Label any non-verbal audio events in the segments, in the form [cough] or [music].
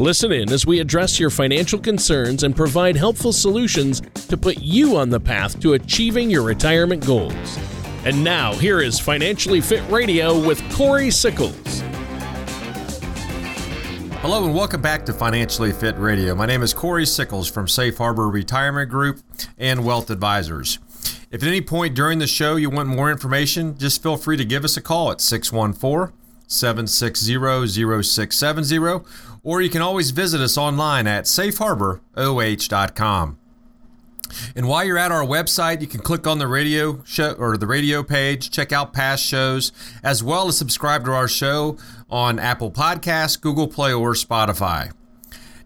Listen in as we address your financial concerns and provide helpful solutions to put you on the path to achieving your retirement goals. And now, here is Financially Fit Radio with Corey Sickles. Hello and welcome back to Financially Fit Radio. My name is Corey Sickles from Safe Harbor Retirement Group and Wealth Advisors. If at any point during the show you want more information, just feel free to give us a call at 614 760 0670, or you can always visit us online at safeharboroh.com. And while you're at our website, you can click on the radio show or the radio page, check out past shows, as well as subscribe to our show on Apple Podcasts, Google Play, or Spotify.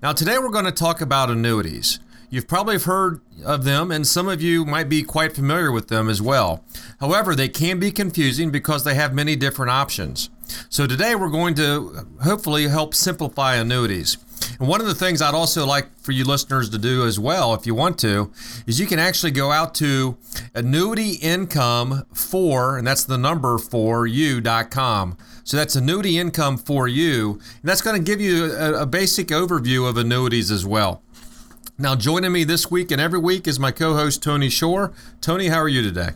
Now, today we're going to talk about annuities. You've probably heard of them, and some of you might be quite familiar with them as well. However, they can be confusing because they have many different options. So, today we're going to hopefully help simplify annuities. And one of the things I'd also like for you listeners to do as well, if you want to, is you can actually go out to annuity income for, and that's the number for you.com. So that's annuity income for you. And that's going to give you a, a basic overview of annuities as well. Now, joining me this week and every week is my co host, Tony Shore. Tony, how are you today?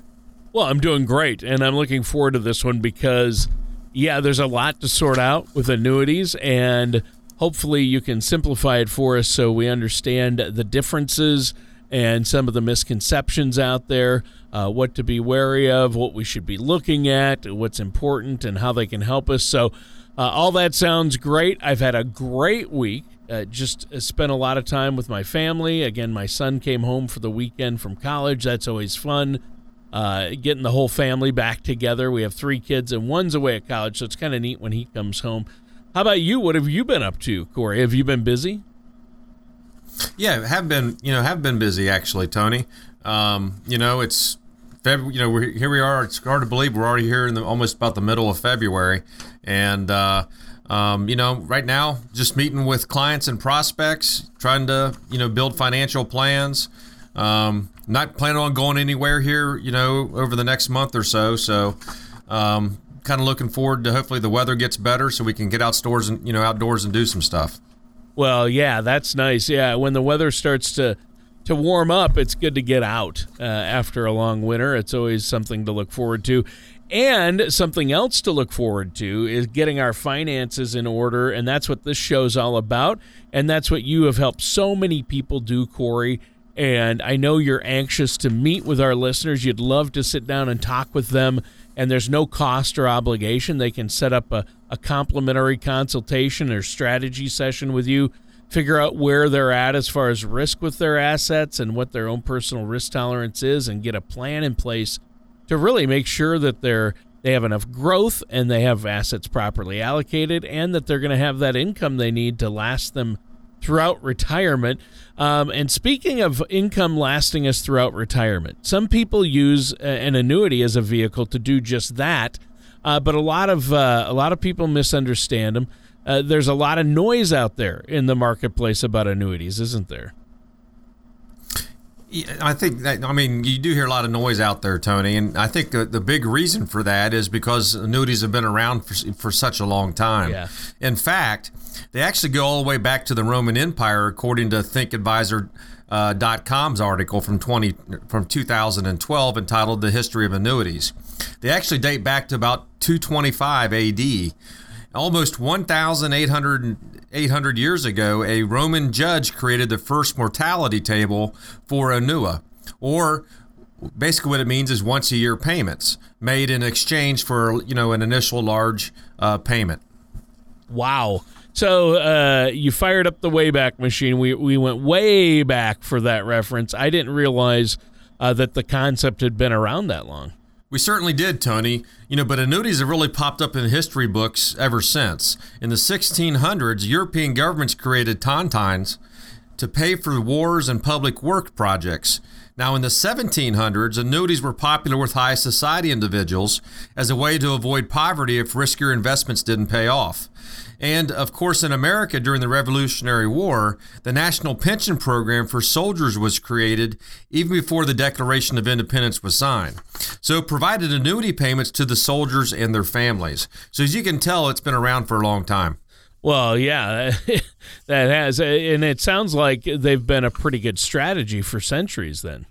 Well, I'm doing great, and I'm looking forward to this one because, yeah, there's a lot to sort out with annuities, and hopefully you can simplify it for us so we understand the differences and some of the misconceptions out there, uh, what to be wary of, what we should be looking at, what's important, and how they can help us. So, uh, all that sounds great. I've had a great week. Uh, just spent a lot of time with my family. Again, my son came home for the weekend from college. That's always fun. Uh, getting the whole family back together. We have three kids, and one's away at college, so it's kind of neat when he comes home. How about you? What have you been up to, Corey? Have you been busy? Yeah, have been. You know, have been busy actually, Tony. Um, you know, it's February. You know, we're, here we are. It's hard to believe we're already here in the almost about the middle of February, and uh, um, you know, right now, just meeting with clients and prospects, trying to you know build financial plans. Um, not planning on going anywhere here, you know, over the next month or so. So, um, kind of looking forward to hopefully the weather gets better so we can get outdoors and you know outdoors and do some stuff. Well, yeah, that's nice. Yeah, when the weather starts to to warm up, it's good to get out uh, after a long winter. It's always something to look forward to. And something else to look forward to is getting our finances in order. And that's what this show's all about. And that's what you have helped so many people do, Corey. And I know you're anxious to meet with our listeners. You'd love to sit down and talk with them and there's no cost or obligation. They can set up a, a complimentary consultation or strategy session with you, figure out where they're at as far as risk with their assets and what their own personal risk tolerance is, and get a plan in place to really make sure that they're they have enough growth and they have assets properly allocated and that they're going to have that income they need to last them throughout retirement. Um, and speaking of income lasting us throughout retirement, some people use an annuity as a vehicle to do just that. Uh, but a lot of uh, a lot of people misunderstand them. Uh, there's a lot of noise out there in the marketplace about annuities, isn't there? I think that, I mean, you do hear a lot of noise out there, Tony. And I think the, the big reason for that is because annuities have been around for, for such a long time. Yeah. In fact, they actually go all the way back to the Roman Empire, according to ThinkAdvisor.com's uh, article from 20 from 2012 entitled "The History of Annuities." They actually date back to about 225 A.D. Almost 1,800 800 years ago, a Roman judge created the first mortality table for annua, or basically what it means is once a year payments made in exchange for you know an initial large uh, payment. Wow. So uh, you fired up the Wayback Machine. We we went way back for that reference. I didn't realize uh, that the concept had been around that long. We certainly did, Tony. You know, but annuities have really popped up in history books ever since. In the 1600s, European governments created tontines to pay for wars and public work projects. Now, in the 1700s, annuities were popular with high society individuals as a way to avoid poverty if riskier investments didn't pay off. And of course, in America during the Revolutionary War, the National Pension Program for soldiers was created even before the Declaration of Independence was signed. So it provided annuity payments to the soldiers and their families. So as you can tell, it's been around for a long time. Well, yeah, [laughs] that has. And it sounds like they've been a pretty good strategy for centuries then.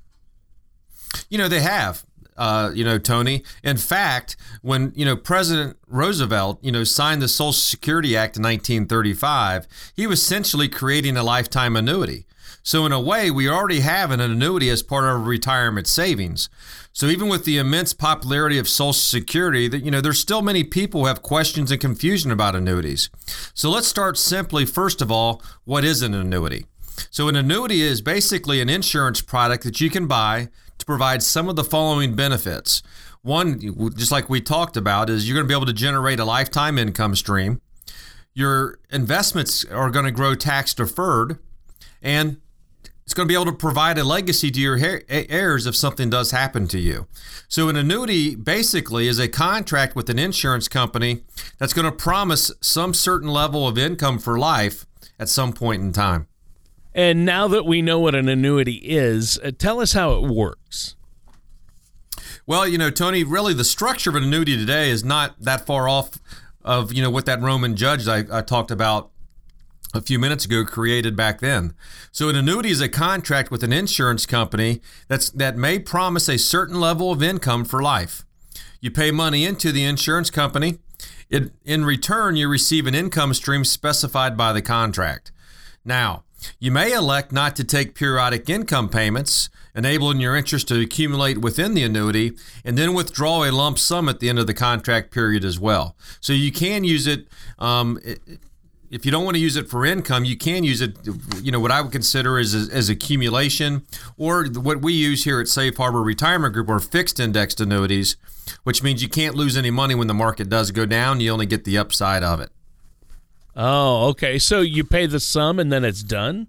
You know, they have uh, you know, Tony. In fact, when you know President Roosevelt, you know, signed the Social Security Act in 1935, he was essentially creating a lifetime annuity. So in a way, we already have an annuity as part of retirement savings. So even with the immense popularity of Social Security, that you know, there's still many people who have questions and confusion about annuities. So let's start simply. First of all, what is an annuity? So an annuity is basically an insurance product that you can buy to provide some of the following benefits. One, just like we talked about, is you're going to be able to generate a lifetime income stream. Your investments are going to grow tax deferred, and it's going to be able to provide a legacy to your heirs if something does happen to you. So, an annuity basically is a contract with an insurance company that's going to promise some certain level of income for life at some point in time. And now that we know what an annuity is, uh, tell us how it works. Well, you know, Tony, really the structure of an annuity today is not that far off of, you know, what that Roman judge I, I talked about a few minutes ago created back then. So an annuity is a contract with an insurance company that's that may promise a certain level of income for life. You pay money into the insurance company. It, in return, you receive an income stream specified by the contract. Now, you may elect not to take periodic income payments, enabling your interest to accumulate within the annuity, and then withdraw a lump sum at the end of the contract period as well. So you can use it. Um, if you don't want to use it for income, you can use it, you know, what I would consider as, as accumulation, or what we use here at Safe Harbor Retirement Group are fixed indexed annuities, which means you can't lose any money when the market does go down. You only get the upside of it. Oh, okay. So you pay the sum and then it's done?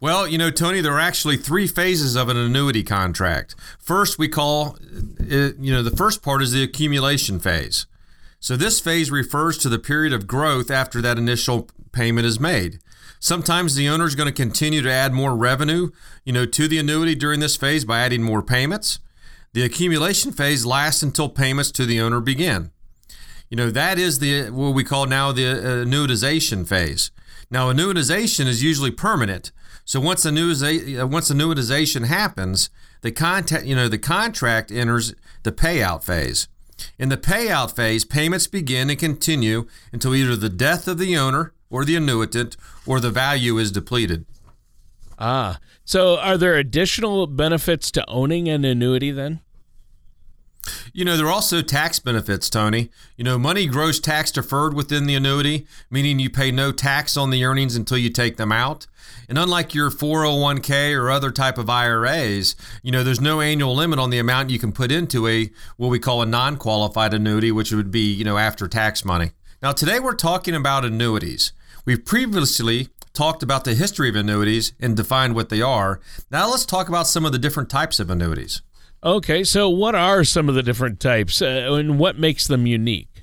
Well, you know, Tony, there are actually three phases of an annuity contract. First, we call uh, you know, the first part is the accumulation phase. So this phase refers to the period of growth after that initial payment is made. Sometimes the owner is going to continue to add more revenue, you know, to the annuity during this phase by adding more payments. The accumulation phase lasts until payments to the owner begin you know that is the what we call now the annuitization phase. Now annuitization is usually permanent. So once annuitization, uh, once annuitization happens, the contact, you know, the contract enters the payout phase. In the payout phase, payments begin and continue until either the death of the owner or the annuitant or the value is depleted. Ah, so are there additional benefits to owning an annuity then? You know, there are also tax benefits, Tony. You know, money grows tax deferred within the annuity, meaning you pay no tax on the earnings until you take them out. And unlike your 401k or other type of IRAs, you know, there's no annual limit on the amount you can put into a what we call a non-qualified annuity, which would be, you know, after tax money. Now, today we're talking about annuities. We've previously talked about the history of annuities and defined what they are. Now let's talk about some of the different types of annuities. Okay, so what are some of the different types uh, and what makes them unique?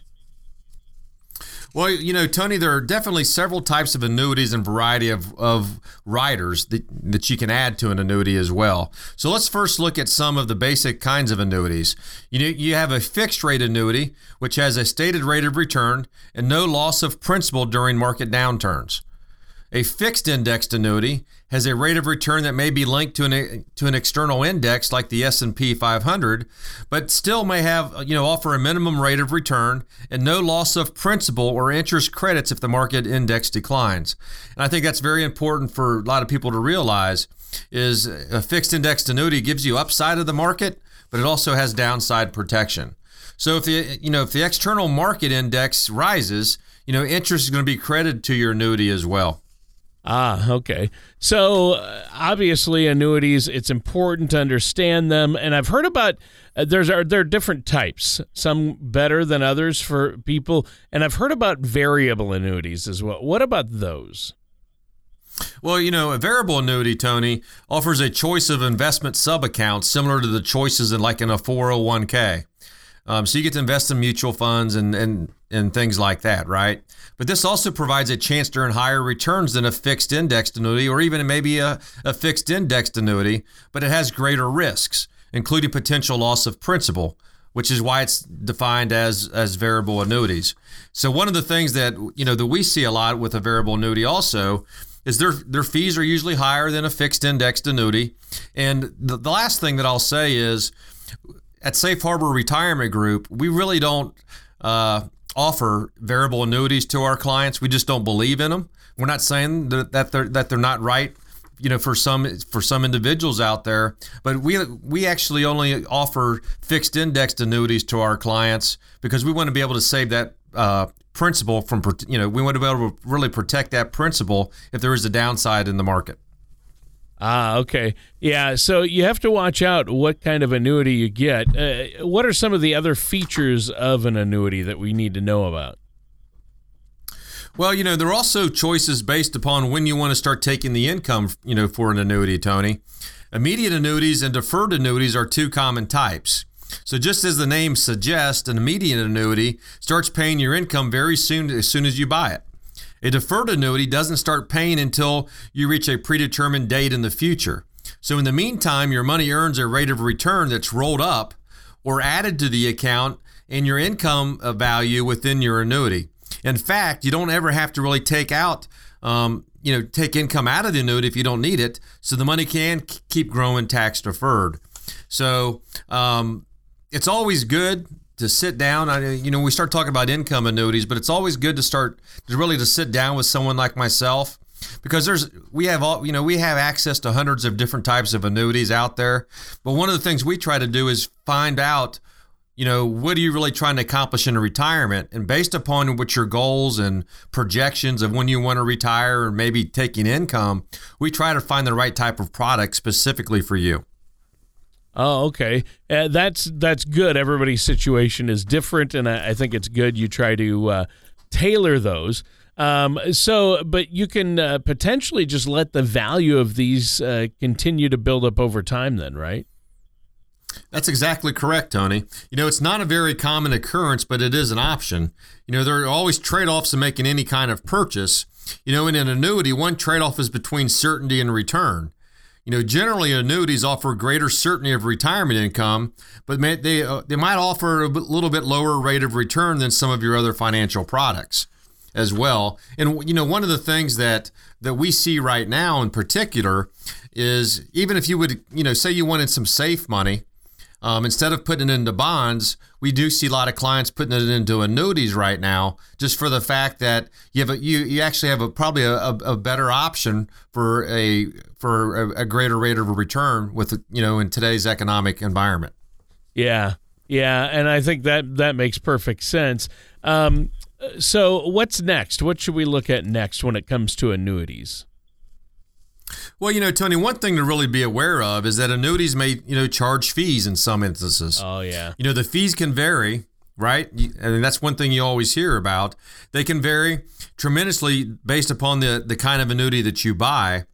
Well, you know, Tony, there are definitely several types of annuities and variety of, of riders that, that you can add to an annuity as well. So let's first look at some of the basic kinds of annuities. You know, you have a fixed rate annuity, which has a stated rate of return and no loss of principal during market downturns. A fixed indexed annuity has a rate of return that may be linked to an to an external index like the S&P 500, but still may have you know offer a minimum rate of return and no loss of principal or interest credits if the market index declines. And I think that's very important for a lot of people to realize is a fixed indexed annuity gives you upside of the market, but it also has downside protection. So if the you know if the external market index rises, you know interest is going to be credited to your annuity as well. Ah, okay. So uh, obviously, annuities. It's important to understand them, and I've heard about uh, there's are there are different types. Some better than others for people, and I've heard about variable annuities as well. What about those? Well, you know, a variable annuity, Tony, offers a choice of investment sub accounts similar to the choices in like in a 401k. Um, so you get to invest in mutual funds and, and, and things like that, right? But this also provides a chance to earn higher returns than a fixed indexed annuity or even maybe a, a fixed indexed annuity, but it has greater risks, including potential loss of principal, which is why it's defined as, as variable annuities. So one of the things that, you know, that we see a lot with a variable annuity also is their their fees are usually higher than a fixed indexed annuity. And the, the last thing that I'll say is at Safe Harbor Retirement Group, we really don't uh, offer variable annuities to our clients. We just don't believe in them. We're not saying that, that they're that they're not right, you know, for some for some individuals out there. But we we actually only offer fixed indexed annuities to our clients because we want to be able to save that uh, principal from you know we want to be able to really protect that principal if there is a downside in the market. Ah, okay. Yeah, so you have to watch out what kind of annuity you get. Uh, what are some of the other features of an annuity that we need to know about? Well, you know, there are also choices based upon when you want to start taking the income, you know, for an annuity, Tony. Immediate annuities and deferred annuities are two common types. So just as the name suggests, an immediate annuity starts paying your income very soon as soon as you buy it. A deferred annuity doesn't start paying until you reach a predetermined date in the future. So, in the meantime, your money earns a rate of return that's rolled up or added to the account and your income value within your annuity. In fact, you don't ever have to really take out, um, you know, take income out of the annuity if you don't need it. So the money can keep growing tax deferred. So um, it's always good to sit down. I, you know, we start talking about income annuities, but it's always good to start to really to sit down with someone like myself because there's we have all you know we have access to hundreds of different types of annuities out there. But one of the things we try to do is find out you know what are you really trying to accomplish in retirement and based upon what your goals and projections of when you want to retire and maybe taking income we try to find the right type of product specifically for you Oh, okay. Uh, that's that's good. Everybody's situation is different, and I, I think it's good you try to uh, tailor those. Um, so, but you can uh, potentially just let the value of these uh, continue to build up over time, then, right? That's exactly correct, Tony. You know, it's not a very common occurrence, but it is an option. You know, there are always trade offs in making any kind of purchase. You know, in an annuity, one trade off is between certainty and return. You know, generally annuities offer greater certainty of retirement income, but may, they uh, they might offer a little bit lower rate of return than some of your other financial products as well. And you know, one of the things that that we see right now in particular is even if you would, you know, say you wanted some safe money, um, instead of putting it into bonds, we do see a lot of clients putting it into annuities right now, just for the fact that you have a, you you actually have a probably a, a better option for a for a, a greater rate of return with you know in today's economic environment. Yeah, yeah, and I think that that makes perfect sense. Um, so, what's next? What should we look at next when it comes to annuities? Well, you know, Tony, one thing to really be aware of is that annuities may, you know, charge fees in some instances. Oh, yeah. You know, the fees can vary, right? And that's one thing you always hear about. They can vary tremendously based upon the the kind of annuity that you buy.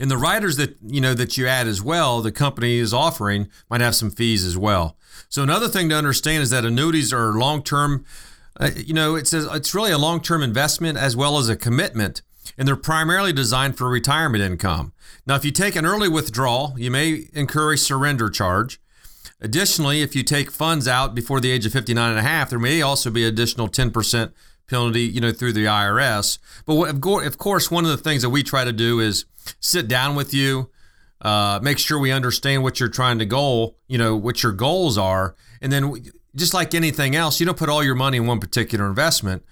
And the riders that, you know, that you add as well, the company is offering might have some fees as well. So another thing to understand is that annuities are long-term uh, you know, it's a, it's really a long-term investment as well as a commitment and they're primarily designed for retirement income. Now, if you take an early withdrawal, you may incur a surrender charge. Additionally, if you take funds out before the age of 59 and a half, there may also be additional 10% penalty, you know, through the IRS. But of course, one of the things that we try to do is sit down with you, uh, make sure we understand what you're trying to goal, you know, what your goals are, and then just like anything else, you don't put all your money in one particular investment.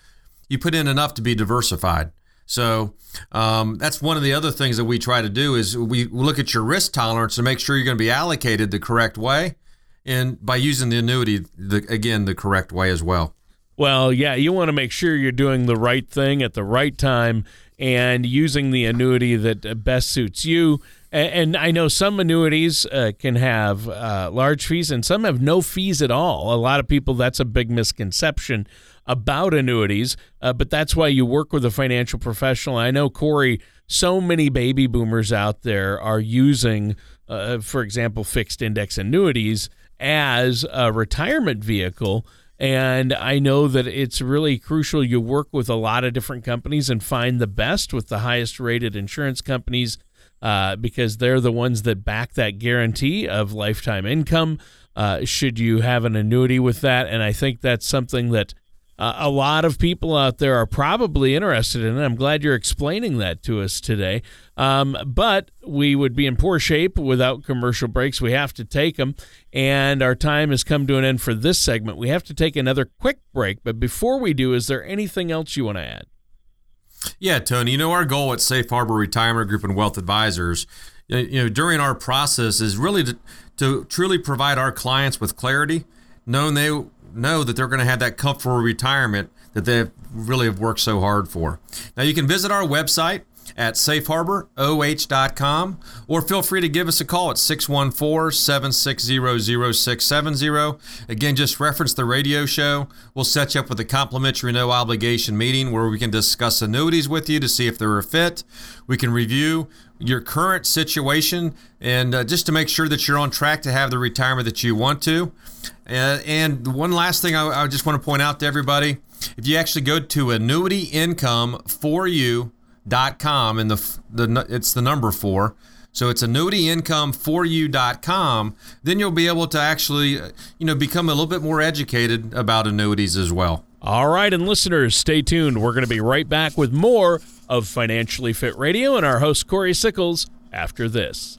You put in enough to be diversified. So um, that's one of the other things that we try to do is we look at your risk tolerance to make sure you're going to be allocated the correct way, and by using the annuity the, again the correct way as well. Well, yeah, you want to make sure you're doing the right thing at the right time and using the annuity that best suits you. And I know some annuities uh, can have uh, large fees and some have no fees at all. A lot of people, that's a big misconception about annuities, uh, but that's why you work with a financial professional. I know Corey so many baby boomers out there are using, uh, for example, fixed index annuities as a retirement vehicle. And I know that it's really crucial you work with a lot of different companies and find the best with the highest rated insurance companies uh, because they're the ones that back that guarantee of lifetime income. Uh, should you have an annuity with that? And I think that's something that uh, a lot of people out there are probably interested in. I'm glad you're explaining that to us today. Um, but we would be in poor shape without commercial breaks. We have to take them. And our time has come to an end for this segment. We have to take another quick break. But before we do, is there anything else you want to add? Yeah, Tony. You know, our goal at Safe Harbor Retirement Group and Wealth Advisors, you know, during our process is really to, to truly provide our clients with clarity, knowing they know that they're going to have that comfortable retirement that they really have worked so hard for. Now, you can visit our website at safeharboroh.com or feel free to give us a call at 614-760-0670. Again, just reference the radio show. We'll set you up with a complimentary no obligation meeting where we can discuss annuities with you to see if they're a fit. We can review your current situation and uh, just to make sure that you're on track to have the retirement that you want to. Uh, and one last thing I, I just want to point out to everybody if you actually go to annuityincomeforyou.com and the, the it's the number four. So it's annuityincomeforyou.com then you'll be able to actually uh, you know become a little bit more educated about annuities as well. All right and listeners stay tuned. We're going to be right back with more of financially fit radio and our host corey sickles after this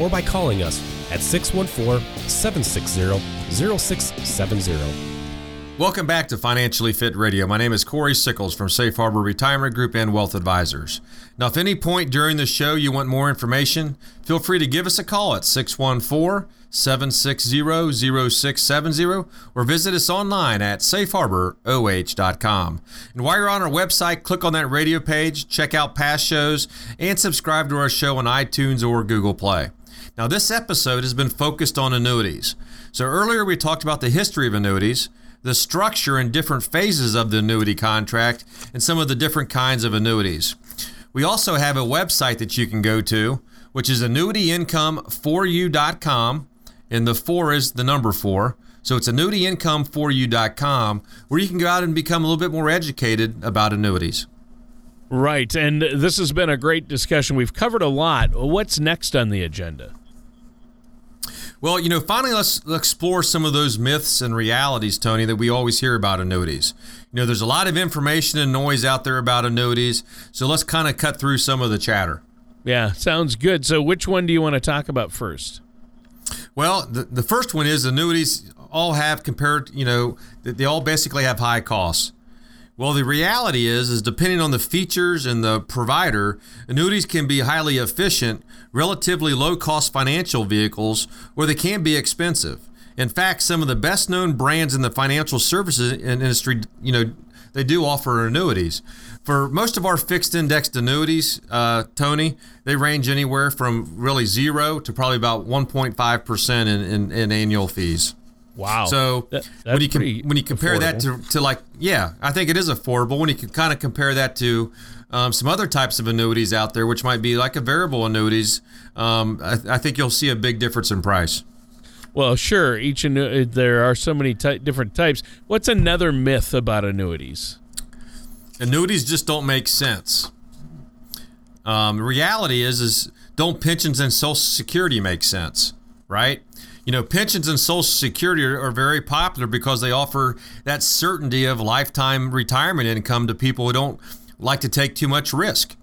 or by calling us at 614 760 0670. Welcome back to Financially Fit Radio. My name is Corey Sickles from Safe Harbor Retirement Group and Wealth Advisors. Now, if any point during the show you want more information, feel free to give us a call at 614 760 0670 or visit us online at safeharboroh.com. And while you're on our website, click on that radio page, check out past shows, and subscribe to our show on iTunes or Google Play. Now, this episode has been focused on annuities. So, earlier we talked about the history of annuities, the structure and different phases of the annuity contract, and some of the different kinds of annuities. We also have a website that you can go to, which is annuityincomeforyou.com, and the four is the number four. So it's annuityincomeforyou.com, where you can go out and become a little bit more educated about annuities. Right. And this has been a great discussion. We've covered a lot. What's next on the agenda? Well, you know, finally, let's explore some of those myths and realities, Tony, that we always hear about annuities. You know, there's a lot of information and noise out there about annuities, so let's kind of cut through some of the chatter. Yeah, sounds good. So, which one do you want to talk about first? Well, the, the first one is annuities all have compared, you know, they all basically have high costs. Well, the reality is, is depending on the features and the provider, annuities can be highly efficient, relatively low-cost financial vehicles, or they can be expensive. In fact, some of the best-known brands in the financial services industry, you know, they do offer annuities. For most of our fixed indexed annuities, uh, Tony, they range anywhere from really zero to probably about 1.5% in, in, in annual fees. Wow. So that, when you com- when you compare affordable. that to, to like yeah, I think it is affordable. When you can kind of compare that to um, some other types of annuities out there, which might be like a variable annuities, um, I, I, think you'll see a big difference in price. Well, sure. Each annu- there are so many ty- different types. What's another myth about annuities? Annuities just don't make sense. Um, reality is is don't pensions and Social Security make sense, right? You know, pensions and Social Security are, are, very popular because they offer that certainty of lifetime retirement income to people who don't like to take too much risk.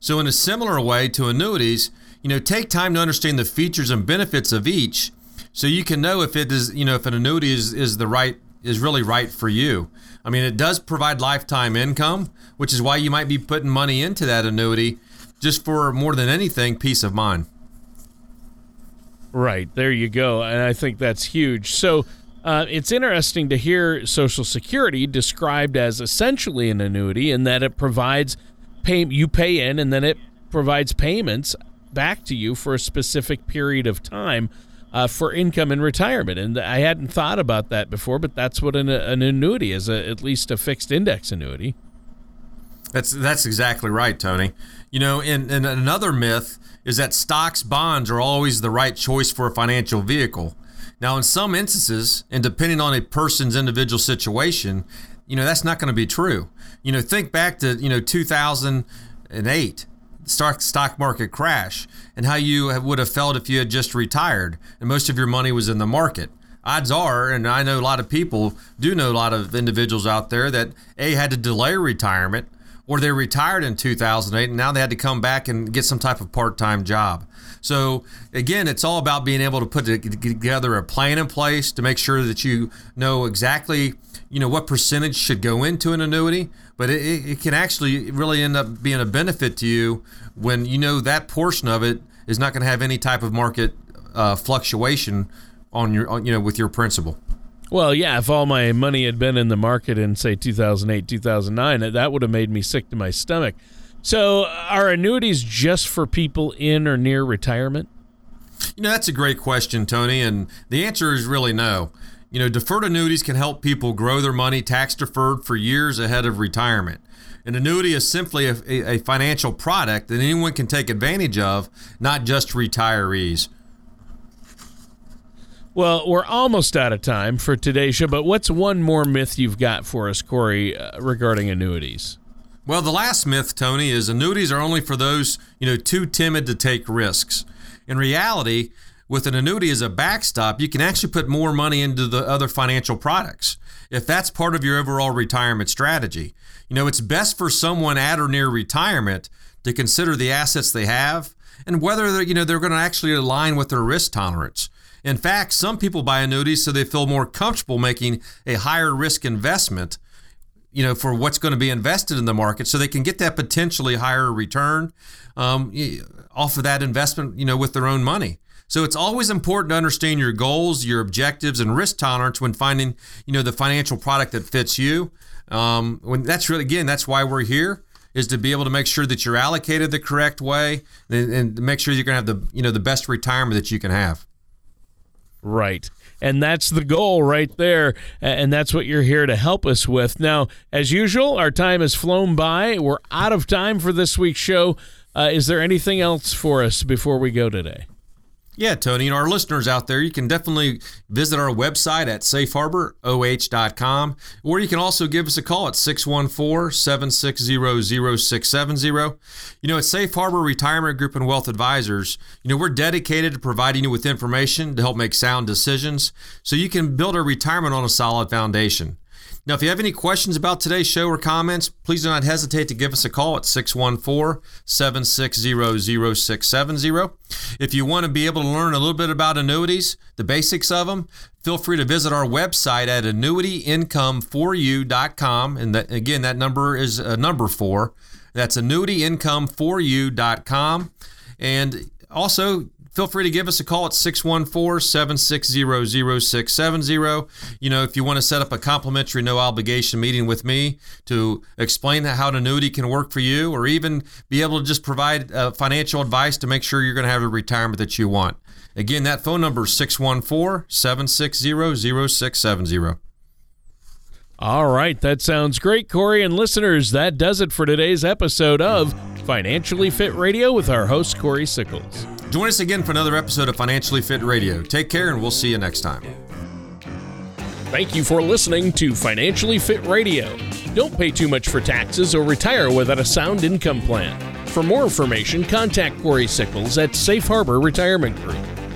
So, in a similar way to annuities, you know, take time to understand the features and benefits of each, so you can know if it is, you know, if an annuity is is the right is really right for you. I mean, it does provide lifetime income, which is why you might be putting money into that annuity just for more than anything peace of mind. Right. There you go. And I think that's huge. So uh, it's interesting to hear Social Security described as essentially an annuity in that it provides pay you pay in and then it provides payments back to you for a specific period of time uh, for income in retirement. And I hadn't thought about that before, but that's what an, an annuity is, a, at least a fixed index annuity. That's that's exactly right, Tony. You know, and, and another myth is that stocks, bonds are always the right choice for a financial vehicle. Now, in some instances, and depending on a person's individual situation, you know, that's not going to be true. You know, think back to, you know, 2008 stock stock market crash and how you would have felt if you had just retired and most of your money was in the market. Odds are, and I know a lot of people do know a lot of individuals out there that a had to delay retirement or they retired in 2008 and now they had to come back and get some type of part-time job. So again, it's all about being able to put together a plan in place to make sure that you know exactly you know what percentage should go into an annuity, but it, it can actually really end up being a benefit to you when you know that portion of it is not going to have any type of market uh, fluctuation on your on, you know with your principal. Well, yeah, if all my money had been in the market in say 2008, 2009, that would have made me sick to my stomach. So, are annuities just for people in or near retirement? You know, that's a great question, Tony, and the answer is really no. You know, deferred annuities can help people grow their money tax deferred for years ahead of retirement. An annuity is simply a, a, financial product that anyone can take advantage of, not just retirees. Well, we're almost out of time for today's show, but what's one more myth you've got for us, Corey, uh, regarding annuities? Well, the last myth, Tony, is annuities are only for those, you know, too timid to take risks. In reality, with an annuity as a backstop, you can actually put more money into the other financial products if that's part of your overall retirement strategy. You know, it's best for someone at or near retirement to consider the assets they have and whether they're, you know, they're going to actually align with their risk tolerance. In fact, some people buy annuities so they feel more comfortable making a higher risk investment, you know, for what's going to be invested in the market, so they can get that potentially higher return um, off of that investment, you know, with their own money. So it's always important to understand your goals, your objectives, and risk tolerance when finding, you know, the financial product that fits you. Um, when that's really again, that's why we're here is to be able to make sure that you're allocated the correct way and, and make sure you're going to have the you know the best retirement that you can have. Right. And that's the goal right there. And that's what you're here to help us with. Now, as usual, our time has flown by. We're out of time for this week's show. Uh, is there anything else for us before we go today? Yeah, Tony, and our listeners out there, you can definitely visit our website at safeharboroh.com, or you can also give us a call at 614 760 0670. You know, at Safe Harbor Retirement Group and Wealth Advisors, you know, we're dedicated to providing you with information to help make sound decisions so you can build a retirement on a solid foundation. Now, if you have any questions about today's show or comments, please do not hesitate to give us a call at 614 760 0670. If you want to be able to learn a little bit about annuities, the basics of them, feel free to visit our website at annuityincomeforyou.com. And that, again, that number is a number four. That's annuityincomeforyou.com. And also, feel free to give us a call at 614-760-0670 you know if you want to set up a complimentary no obligation meeting with me to explain how an annuity can work for you or even be able to just provide uh, financial advice to make sure you're going to have the retirement that you want again that phone number is 614-760-0670 all right, that sounds great, Corey. And listeners, that does it for today's episode of Financially Fit Radio with our host, Corey Sickles. Join us again for another episode of Financially Fit Radio. Take care, and we'll see you next time. Thank you for listening to Financially Fit Radio. Don't pay too much for taxes or retire without a sound income plan. For more information, contact Corey Sickles at Safe Harbor Retirement Group.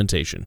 implementation.